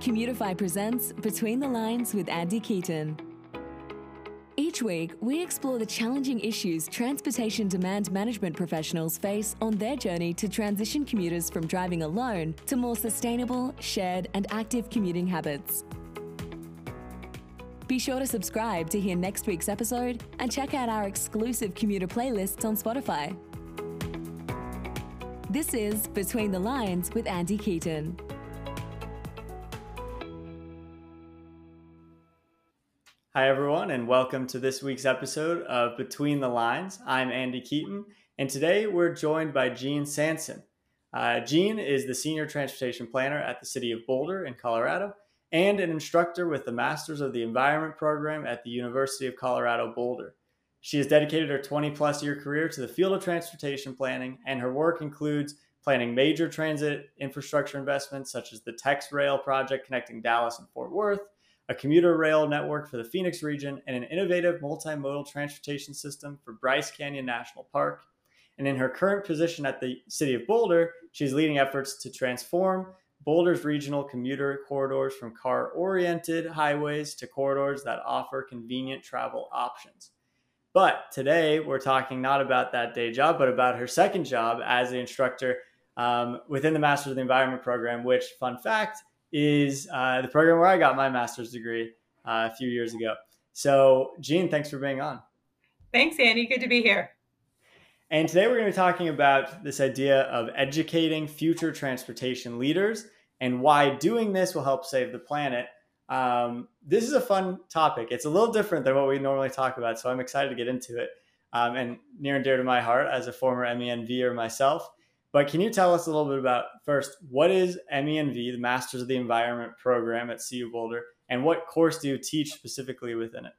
Commutifi presents Between the Lines with Andy Keaton. Each week, we explore the challenging issues transportation demand management professionals face on their journey to transition commuters from driving alone to more sustainable, shared, and active commuting habits. Be sure to subscribe to hear next week's episode and check out our exclusive commuter playlists on Spotify. This is Between the Lines with Andy Keaton. Hi, everyone, and welcome to this week's episode of Between the Lines. I'm Andy Keaton, and today we're joined by Jean Sanson. Uh, Jean is the Senior Transportation Planner at the City of Boulder in Colorado and an instructor with the Masters of the Environment program at the University of Colorado Boulder. She has dedicated her 20 plus year career to the field of transportation planning, and her work includes planning major transit infrastructure investments such as the TEXRail project connecting Dallas and Fort Worth a commuter rail network for the Phoenix region, and an innovative multimodal transportation system for Bryce Canyon National Park. And in her current position at the City of Boulder, she's leading efforts to transform Boulder's regional commuter corridors from car oriented highways to corridors that offer convenient travel options. But today we're talking not about that day job, but about her second job as the instructor um, within the Masters of the Environment program, which, fun fact, is uh, the program where I got my master's degree uh, a few years ago. So, Jean, thanks for being on. Thanks, Andy. Good to be here. And today we're going to be talking about this idea of educating future transportation leaders and why doing this will help save the planet. Um, this is a fun topic. It's a little different than what we normally talk about, so I'm excited to get into it. Um, and near and dear to my heart as a former MENVer myself. But can you tell us a little bit about first what is MENV, the Masters of the Environment program at CU Boulder, and what course do you teach specifically within it?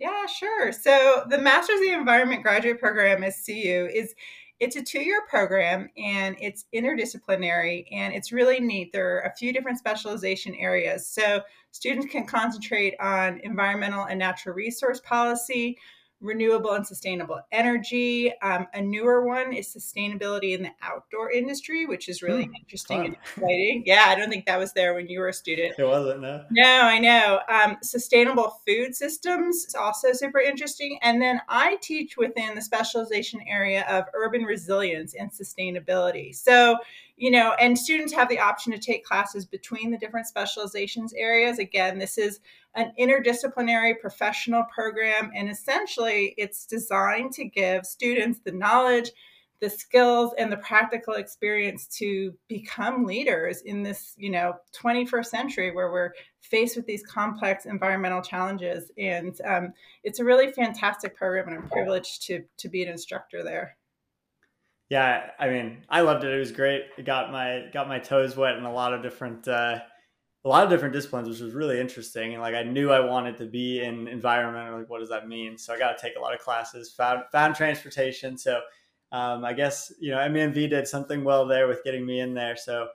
Yeah, sure. So the Masters of the Environment graduate program at CU is it's a two-year program and it's interdisciplinary and it's really neat. There are a few different specialization areas. So students can concentrate on environmental and natural resource policy, renewable and sustainable energy. Um, a newer one is sustainability in the outdoor industry, which is really mm, interesting fun. and exciting. Yeah, I don't think that was there when you were a student. It wasn't, no. No, I know. Um, sustainable food systems is also super interesting. And then I teach within the specialization area of urban resilience and sustainability. So you know, and students have the option to take classes between the different specializations areas. Again, this is an interdisciplinary professional program, and essentially it's designed to give students the knowledge, the skills, and the practical experience to become leaders in this, you know, 21st century where we're faced with these complex environmental challenges. And um, it's a really fantastic program, and I'm privileged to to be an instructor there. Yeah, I mean, I loved it. It was great. It got my got my toes wet in a lot of different uh, a lot of different disciplines, which was really interesting. And like I knew I wanted to be in environment. Like, what does that mean? So I got to take a lot of classes. Found found transportation. So um, I guess you know MENV did something well there with getting me in there. So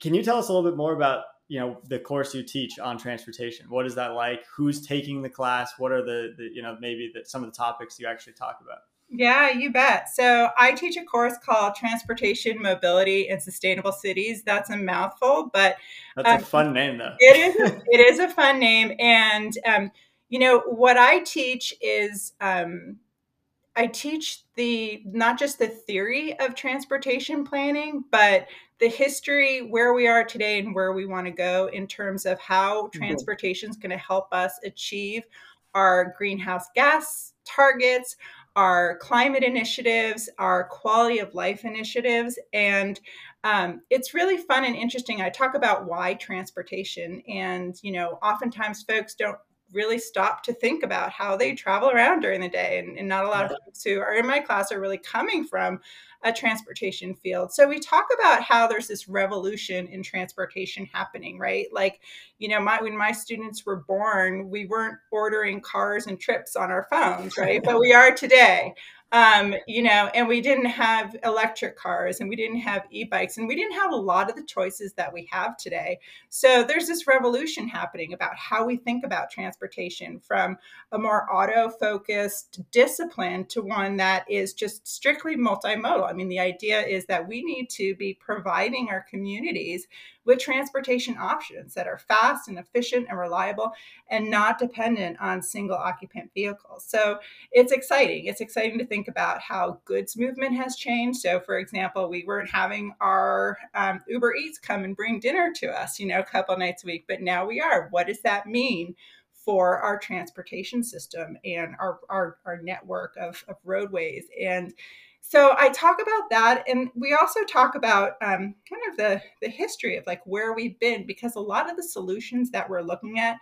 can you tell us a little bit more about you know the course you teach on transportation? What is that like? Who's taking the class? What are the, the you know maybe the, some of the topics you actually talk about? Yeah, you bet. So I teach a course called Transportation, Mobility, and Sustainable Cities. That's a mouthful, but that's um, a fun name, though. it is. It is a fun name, and um, you know what I teach is um, I teach the not just the theory of transportation planning, but the history, where we are today, and where we want to go in terms of how mm-hmm. transportation is going to help us achieve our greenhouse gas targets our climate initiatives, our quality of life initiatives, and um, it's really fun and interesting. I talk about why transportation, and you know, oftentimes folks don't really stop to think about how they travel around during the day, and, and not a lot yeah. of folks who are in my class are really coming from a transportation field. So we talk about how there's this revolution in transportation happening, right? Like, you know, my when my students were born, we weren't ordering cars and trips on our phones, right? but we are today um, you know, and we didn't have electric cars and we didn't have e bikes and we didn't have a lot of the choices that we have today. So there's this revolution happening about how we think about transportation from a more auto focused discipline to one that is just strictly multimodal. I mean, the idea is that we need to be providing our communities with transportation options that are fast and efficient and reliable and not dependent on single occupant vehicles. So it's exciting. It's exciting to think about how goods movement has changed. So, for example, we weren't having our um, Uber Eats come and bring dinner to us, you know, a couple nights a week, but now we are. What does that mean? for our transportation system and our, our, our network of, of roadways. And so I talk about that, and we also talk about um, kind of the the history of like where we've been, because a lot of the solutions that we're looking at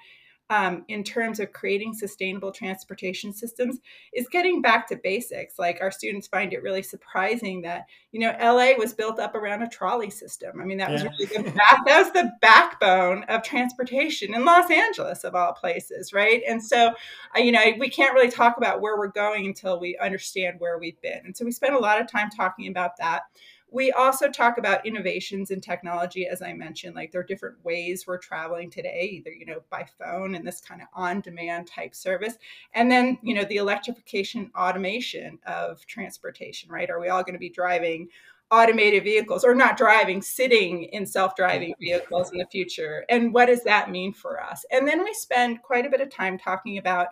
um, in terms of creating sustainable transportation systems is getting back to basics. Like our students find it really surprising that you know LA was built up around a trolley system. I mean that was really the back, that was the backbone of transportation in Los Angeles of all places, right? And so uh, you know we can't really talk about where we're going until we understand where we've been. And so we spend a lot of time talking about that. We also talk about innovations in technology, as I mentioned, like there are different ways we're traveling today, either, you know, by phone and this kind of on demand type service. And then, you know, the electrification automation of transportation, right? Are we all going to be driving? automated vehicles or not driving, sitting in self driving vehicles in the future. And what does that mean for us? And then we spend quite a bit of time talking about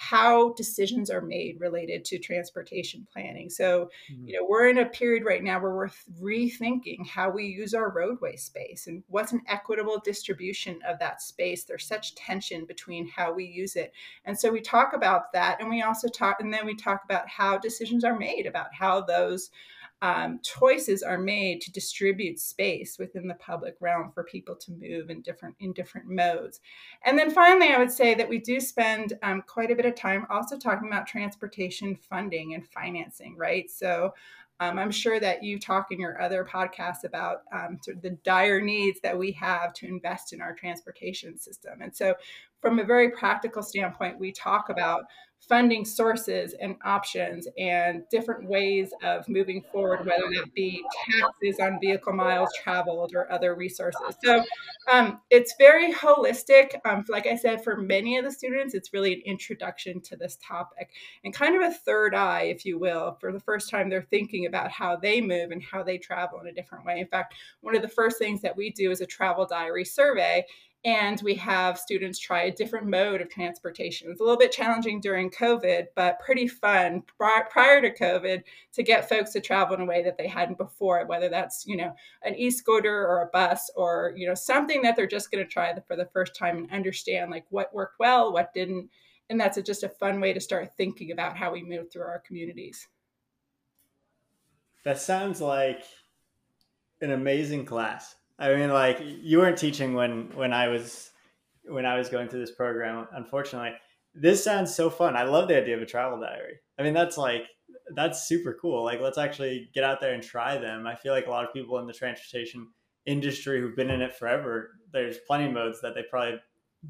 how decisions are made related to transportation planning. So, mm-hmm. you know, we're in a period right now where we're rethinking how we use our roadway space and what's an equitable distribution of that space. There's such tension between how we use it. And so we talk about that and we also talk and then we talk about how decisions are made about how those um, choices are made to distribute space within the public realm for people to move in different in different modes. And then finally, I would say that we do spend um, quite a bit of time also talking about transportation funding and financing, right? So um, I'm sure that you talk in your other podcasts about um, sort of the dire needs that we have to invest in our transportation system. And so, from a very practical standpoint, we talk about funding sources and options and different ways of moving forward, whether that be taxes on vehicle miles traveled or other resources. So um, it's very holistic. Um, like I said, for many of the students, it's really an introduction to this topic and kind of a third eye, if you will. For the first time, they're thinking about how they move and how they travel in a different way. In fact, one of the first things that we do is a travel diary survey and we have students try a different mode of transportation. It's a little bit challenging during COVID, but pretty fun prior to COVID to get folks to travel in a way that they hadn't before, whether that's, you know, an e-scooter or a bus or, you know, something that they're just going to try for the first time and understand like what worked well, what didn't. And that's a, just a fun way to start thinking about how we move through our communities. That sounds like an amazing class. I mean, like you weren't teaching when when I was when I was going through this program. Unfortunately, this sounds so fun. I love the idea of a travel diary. I mean, that's like that's super cool. Like, let's actually get out there and try them. I feel like a lot of people in the transportation industry who've been in it forever, there's plenty of modes that they probably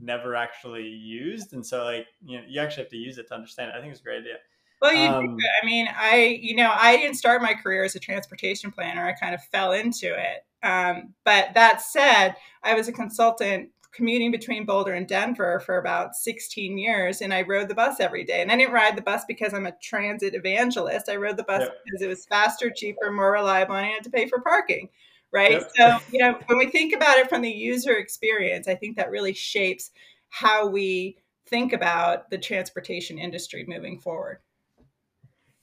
never actually used, and so like you know, you actually have to use it to understand it. I think it's a great idea. Well, you um, I mean, I you know, I didn't start my career as a transportation planner. I kind of fell into it. Um, but that said, I was a consultant commuting between Boulder and Denver for about 16 years, and I rode the bus every day. And I didn't ride the bus because I'm a transit evangelist. I rode the bus yep. because it was faster, cheaper, more reliable, and I had to pay for parking. Right. Yep. So, you know, when we think about it from the user experience, I think that really shapes how we think about the transportation industry moving forward.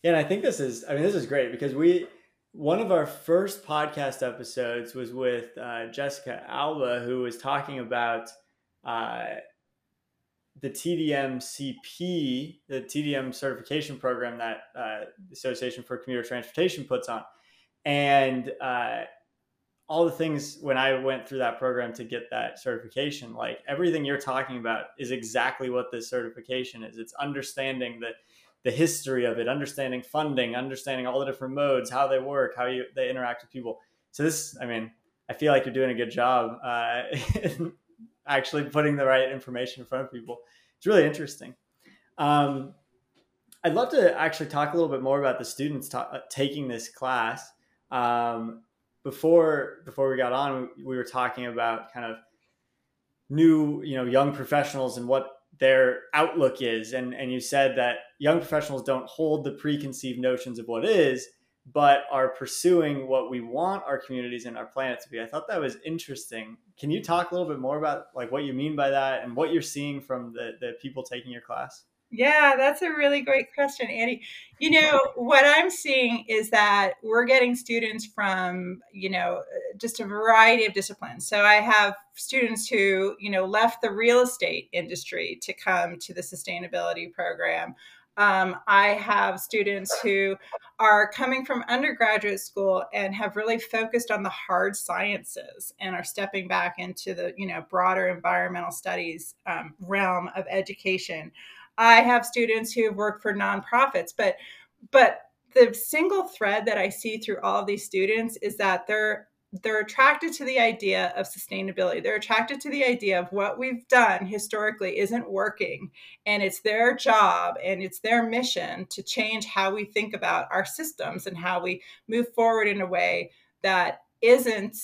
Yeah, and I think this is, I mean, this is great because we, one of our first podcast episodes was with uh, Jessica Alba, who was talking about uh, the TDM-CP, the TDM certification program that uh, the Association for Commuter Transportation puts on, and uh, all the things when I went through that program to get that certification, like everything you're talking about is exactly what this certification is. It's understanding that the history of it, understanding funding, understanding all the different modes, how they work, how you they interact with people. So this, I mean, I feel like you're doing a good job uh, actually putting the right information in front of people. It's really interesting. Um, I'd love to actually talk a little bit more about the students ta- uh, taking this class. Um, before before we got on, we were talking about kind of new, you know, young professionals and what their outlook is and and you said that young professionals don't hold the preconceived notions of what is but are pursuing what we want our communities and our planet to be. I thought that was interesting. Can you talk a little bit more about like what you mean by that and what you're seeing from the, the people taking your class? Yeah, that's a really great question, Andy. You know, what I'm seeing is that we're getting students from, you know, just a variety of disciplines. So I have students who, you know, left the real estate industry to come to the sustainability program. Um, I have students who are coming from undergraduate school and have really focused on the hard sciences and are stepping back into the you know broader environmental studies um, realm of education. I have students who have worked for nonprofits, but but the single thread that I see through all of these students is that they're they're attracted to the idea of sustainability. They're attracted to the idea of what we've done historically isn't working. And it's their job and it's their mission to change how we think about our systems and how we move forward in a way that isn't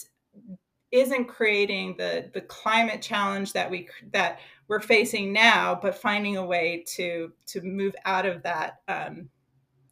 isn't creating the the climate challenge that we that we're facing now, but finding a way to to move out of that um,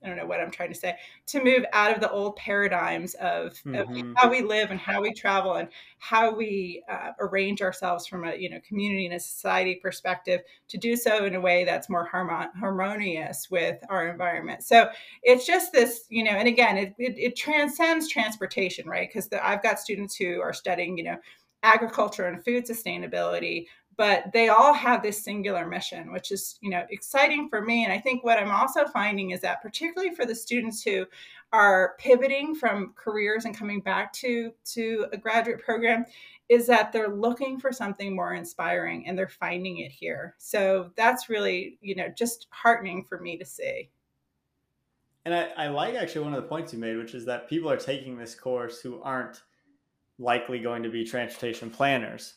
I don't know what I'm trying to say, to move out of the old paradigms of, mm-hmm. of how we live and how we travel and how we uh, arrange ourselves from a you know community and a society perspective to do so in a way that's more harmonious with our environment. So it's just this, you know, and again, it, it, it transcends transportation, right? Because I've got students who are studying, you know, agriculture and food sustainability but they all have this singular mission which is you know exciting for me. And i think what i'm also finding is that particularly for the students who are pivoting from careers and coming back to to a graduate program is that they're looking for something more inspiring and they're finding it here. So that's really you know just heartening for me to see. And I, I like actually one of the points you made which is that people are taking this course who aren't likely going to be transportation planners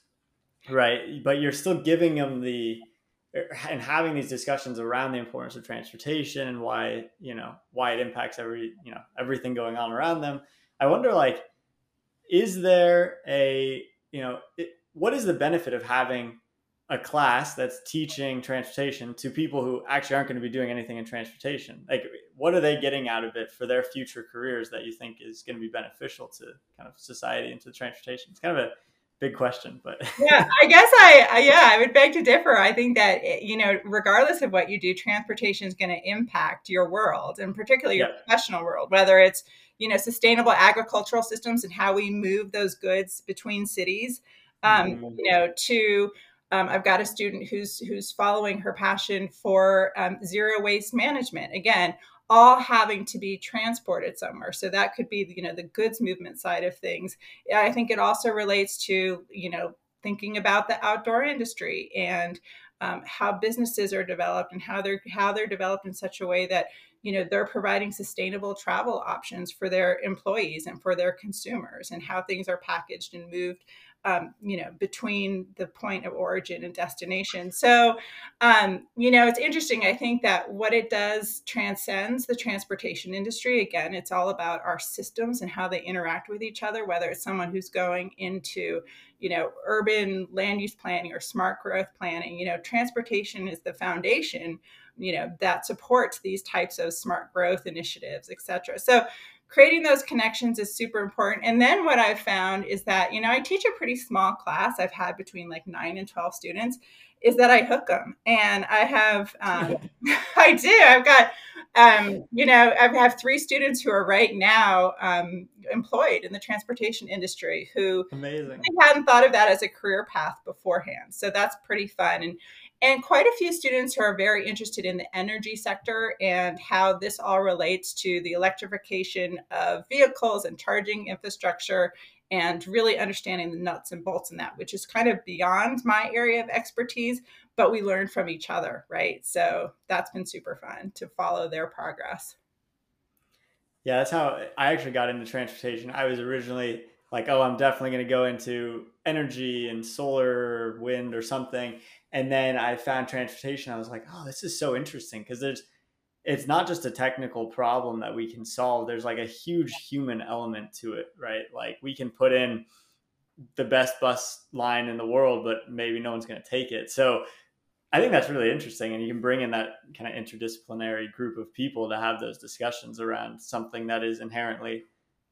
right but you're still giving them the er, and having these discussions around the importance of transportation and why you know why it impacts every you know everything going on around them. I wonder like is there a you know it, what is the benefit of having a class that's teaching transportation to people who actually aren't going to be doing anything in transportation? Like what are they getting out of it for their future careers that you think is going to be beneficial to kind of society and to transportation? It's kind of a big question but yeah i guess I, I, yeah i would beg to differ i think that eh, you know regardless of what you do transportation is going to impact your world and particularly your professional world whether it's you know sustainable agricultural systems and how we move those goods between cities um, mm-hmm. you know to um, I've got a student who's who's following her passion for um, zero waste management. Again, all having to be transported somewhere. So that could be, you know, the goods movement side of things. I think it also relates to, you know, thinking about the outdoor industry and um, how businesses are developed and how they're how they're developed in such a way that you know they're providing sustainable travel options for their employees and for their consumers and how things are packaged and moved um, you know, between the point of origin and destination. So, um, you know, it's interesting. I think that what it does transcends the transportation industry. Again, it's all about our systems and how they interact with each other, whether it's someone who's going into, you know, urban land use planning or smart growth planning. You know, transportation is the foundation you know that supports these types of smart growth initiatives et cetera so creating those connections is super important. And then what I've found is that, you know, I teach a pretty small class. I've had between like nine and 12 students, is that I hook them. And I have, um, I do, I've got, um, you know, I have three students who are right now um, employed in the transportation industry who Amazing. hadn't thought of that as a career path beforehand. So that's pretty fun. And and quite a few students who are very interested in the energy sector and how this all relates to the electrification of vehicles and charging infrastructure and really understanding the nuts and bolts in that, which is kind of beyond my area of expertise, but we learn from each other, right? So that's been super fun to follow their progress. Yeah, that's how I actually got into transportation. I was originally like, oh, I'm definitely going to go into energy and solar, wind, or something. And then I found transportation. I was like, oh, this is so interesting because there's, it's not just a technical problem that we can solve. There's like a huge human element to it, right? Like we can put in the best bus line in the world, but maybe no one's going to take it. So I think that's really interesting, and you can bring in that kind of interdisciplinary group of people to have those discussions around something that is inherently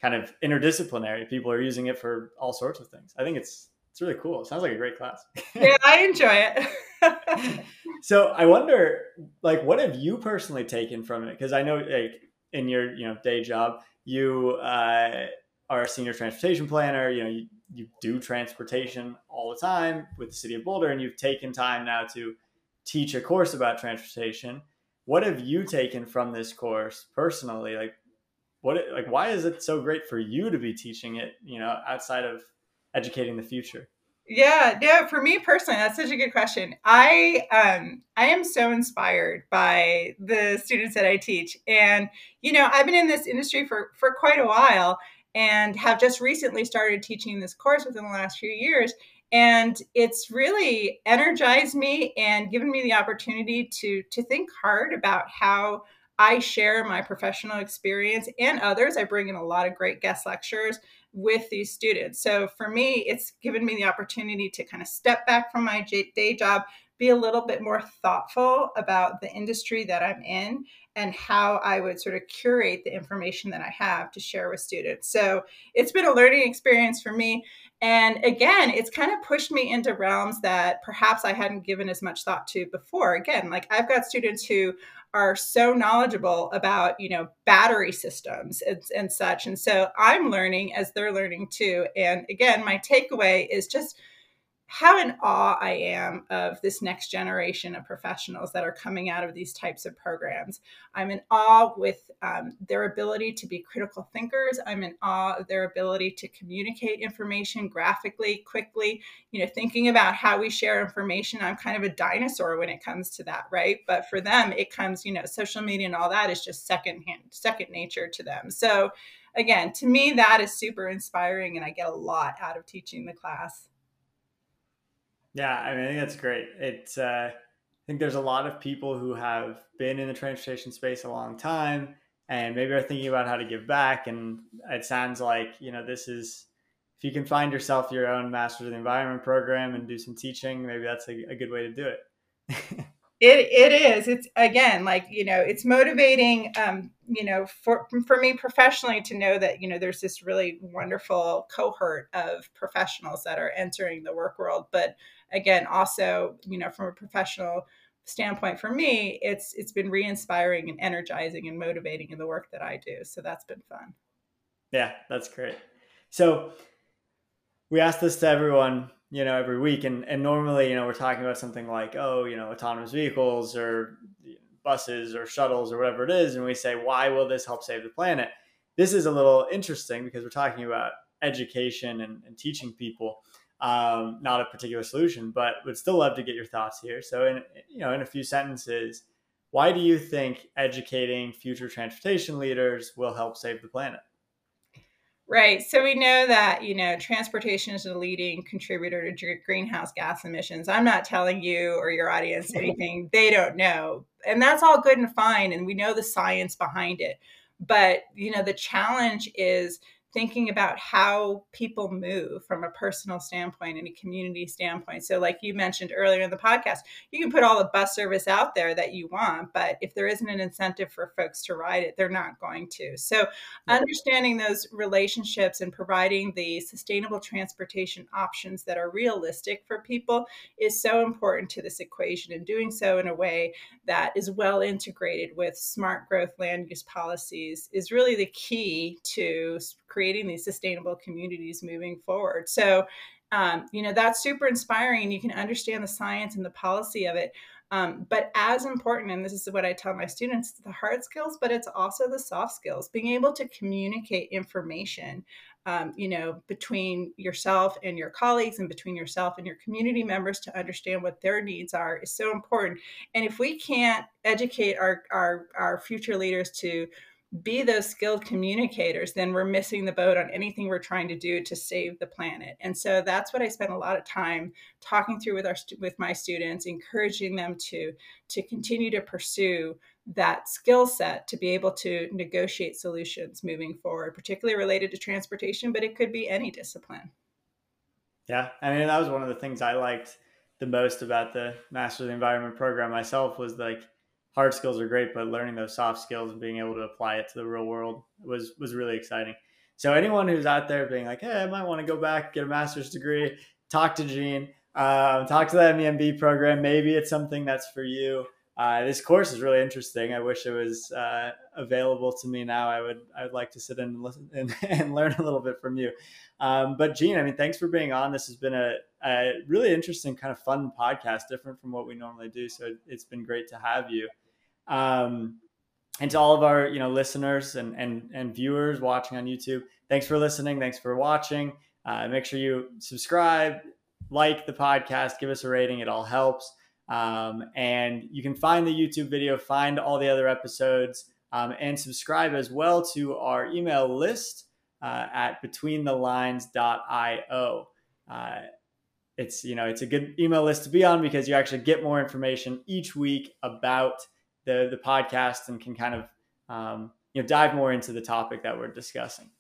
kind of interdisciplinary. People are using it for all sorts of things. I think it's it's really cool. It sounds like a great class. yeah, I enjoy it. so I wonder, like, what have you personally taken from it? Because I know, like, in your you know day job, you uh, are a senior transportation planner. You know, you, you do transportation all the time with the city of Boulder, and you've taken time now to teach a course about transportation. What have you taken from this course personally? Like, what, like, why is it so great for you to be teaching it? You know, outside of educating the future. Yeah, no, for me personally, that's such a good question. I um I am so inspired by the students that I teach. And, you know, I've been in this industry for for quite a while and have just recently started teaching this course within the last few years. And it's really energized me and given me the opportunity to to think hard about how I share my professional experience and others. I bring in a lot of great guest lectures with these students. So for me, it's given me the opportunity to kind of step back from my day job, be a little bit more thoughtful about the industry that I'm in and how I would sort of curate the information that I have to share with students. So it's been a learning experience for me. And again, it's kind of pushed me into realms that perhaps I hadn't given as much thought to before. Again, like I've got students who are so knowledgeable about, you know, battery systems and, and such. And so I'm learning as they're learning too. And again, my takeaway is just how in awe I am of this next generation of professionals that are coming out of these types of programs. I'm in awe with um, their ability to be critical thinkers. I'm in awe of their ability to communicate information graphically, quickly. You know, thinking about how we share information, I'm kind of a dinosaur when it comes to that, right? But for them, it comes, you know, social media and all that is just second hand, second nature to them. So, again, to me, that is super inspiring, and I get a lot out of teaching the class. Yeah, I mean, I think that's great. It's, uh, I think there's a lot of people who have been in the transportation space a long time and maybe are thinking about how to give back. And it sounds like, you know, this is, if you can find yourself your own Masters of the Environment program and do some teaching, maybe that's a, a good way to do it. it it is. It's again like you know, it's motivating. Um, you know, for for me professionally to know that you know there's this really wonderful cohort of professionals that are entering the work world, but again, also, you know, from a professional standpoint for me, it's it's been re-inspiring and energizing and motivating in the work that I do. So that's been fun. Yeah, that's great. So we ask this to everyone, you know, every week, and and normally, you know, we're talking about something like, oh, you know, autonomous vehicles or buses or shuttles or whatever it is, and we say, why will this help save the planet? This is a little interesting because we're talking about education and, and teaching people um, not a particular solution, but would still love to get your thoughts here. So, in you know, in a few sentences, why do you think educating future transportation leaders will help save the planet? Right. So we know that, you know, transportation is a leading contributor to greenhouse gas emissions. I'm not telling you or your audience anything they don't know. And that's all good and fine. And we know the science behind it. But, you know, the challenge is thinking about how people move from a personal standpoint and a community standpoint. So, like you mentioned earlier in the podcast, you can put all the bus service out there that you want, but if there isn't an incentive for folks to ride it, they're not going to. So, understanding those relationships and providing the sustainable transportation options that are realistic for people is so important to this equation, and doing so in a way that is well integrated with smart growth land use policies is really the key to creating these sustainable communities moving forward. So, um, you know, that's super inspiring. You can understand the science and the policy of it. Um, but as important, and this is what I tell my students, the hard skills, but it's also the soft skills, being able to communicate information, um, you know, between yourself and your colleagues and between yourself and your community members to understand what their needs are is so important. And if we can't educate our, our, our future leaders to be those skilled communicators, then we're missing the boat on anything we're trying to do to save the planet. And so that's what I spend a lot of time talking through with our with my students, encouraging them to to continue to pursue that skill set to be able to negotiate solutions moving forward, particularly related to transportation, but it could be any discipline. Yeah, I mean that was one of the things I liked the most about the Master of the Environment program myself was like hard skills are great, but learning those soft skills and being able to apply it to the real world was was really exciting. So anyone who's out there being like, hey, I might want to go back get a master's degree, talk to Jean, um, talk to the MENV program. Maybe it's something that's for you. Uh, this course is really interesting. I wish it was uh, available to me now. I would I would like to sit in and listen and, and learn a little bit from you. Um, but Jean, I mean, thanks for being on. This has been a, a, really interesting, kind of fun podcast, different from what we normally do. So it's been great to have you. Um, and to all of our you know listeners and and and viewers watching on YouTube, thanks for listening. Thanks for watching. Uh, make sure you subscribe, like the podcast, give us a rating. It all helps. Um, and you can find the YouTube video, find all the other episodes, um, and subscribe as well to our email list uh, at betweenthelines.io. Uh, it's you know it's a good email list to be on because you actually get more information each week about the the podcast and can kind of um, you know dive more into the topic that we're discussing.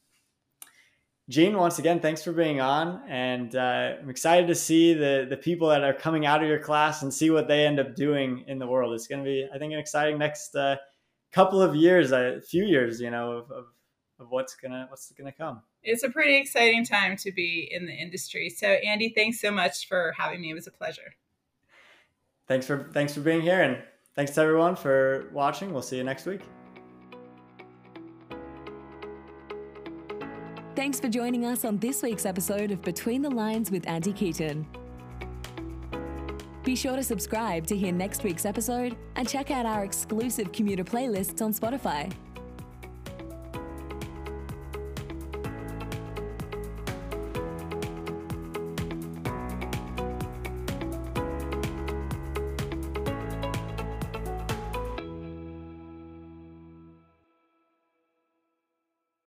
Jean, once again, thanks for being on, and uh, I'm excited to see the the people that are coming out of your class and see what they end up doing in the world. It's going to be, I think, an exciting next uh, couple of years, a few years, you know, of, of, of what's gonna what's gonna come. It's a pretty exciting time to be in the industry. So, Andy, thanks so much for having me. It was a pleasure. Thanks for thanks for being here, and thanks to everyone for watching. We'll see you next week. Thanks for joining us on this week's episode of Between the Lines with Andy Keaton. Be sure to subscribe to hear next week's episode and check out our exclusive commuter playlists on Spotify.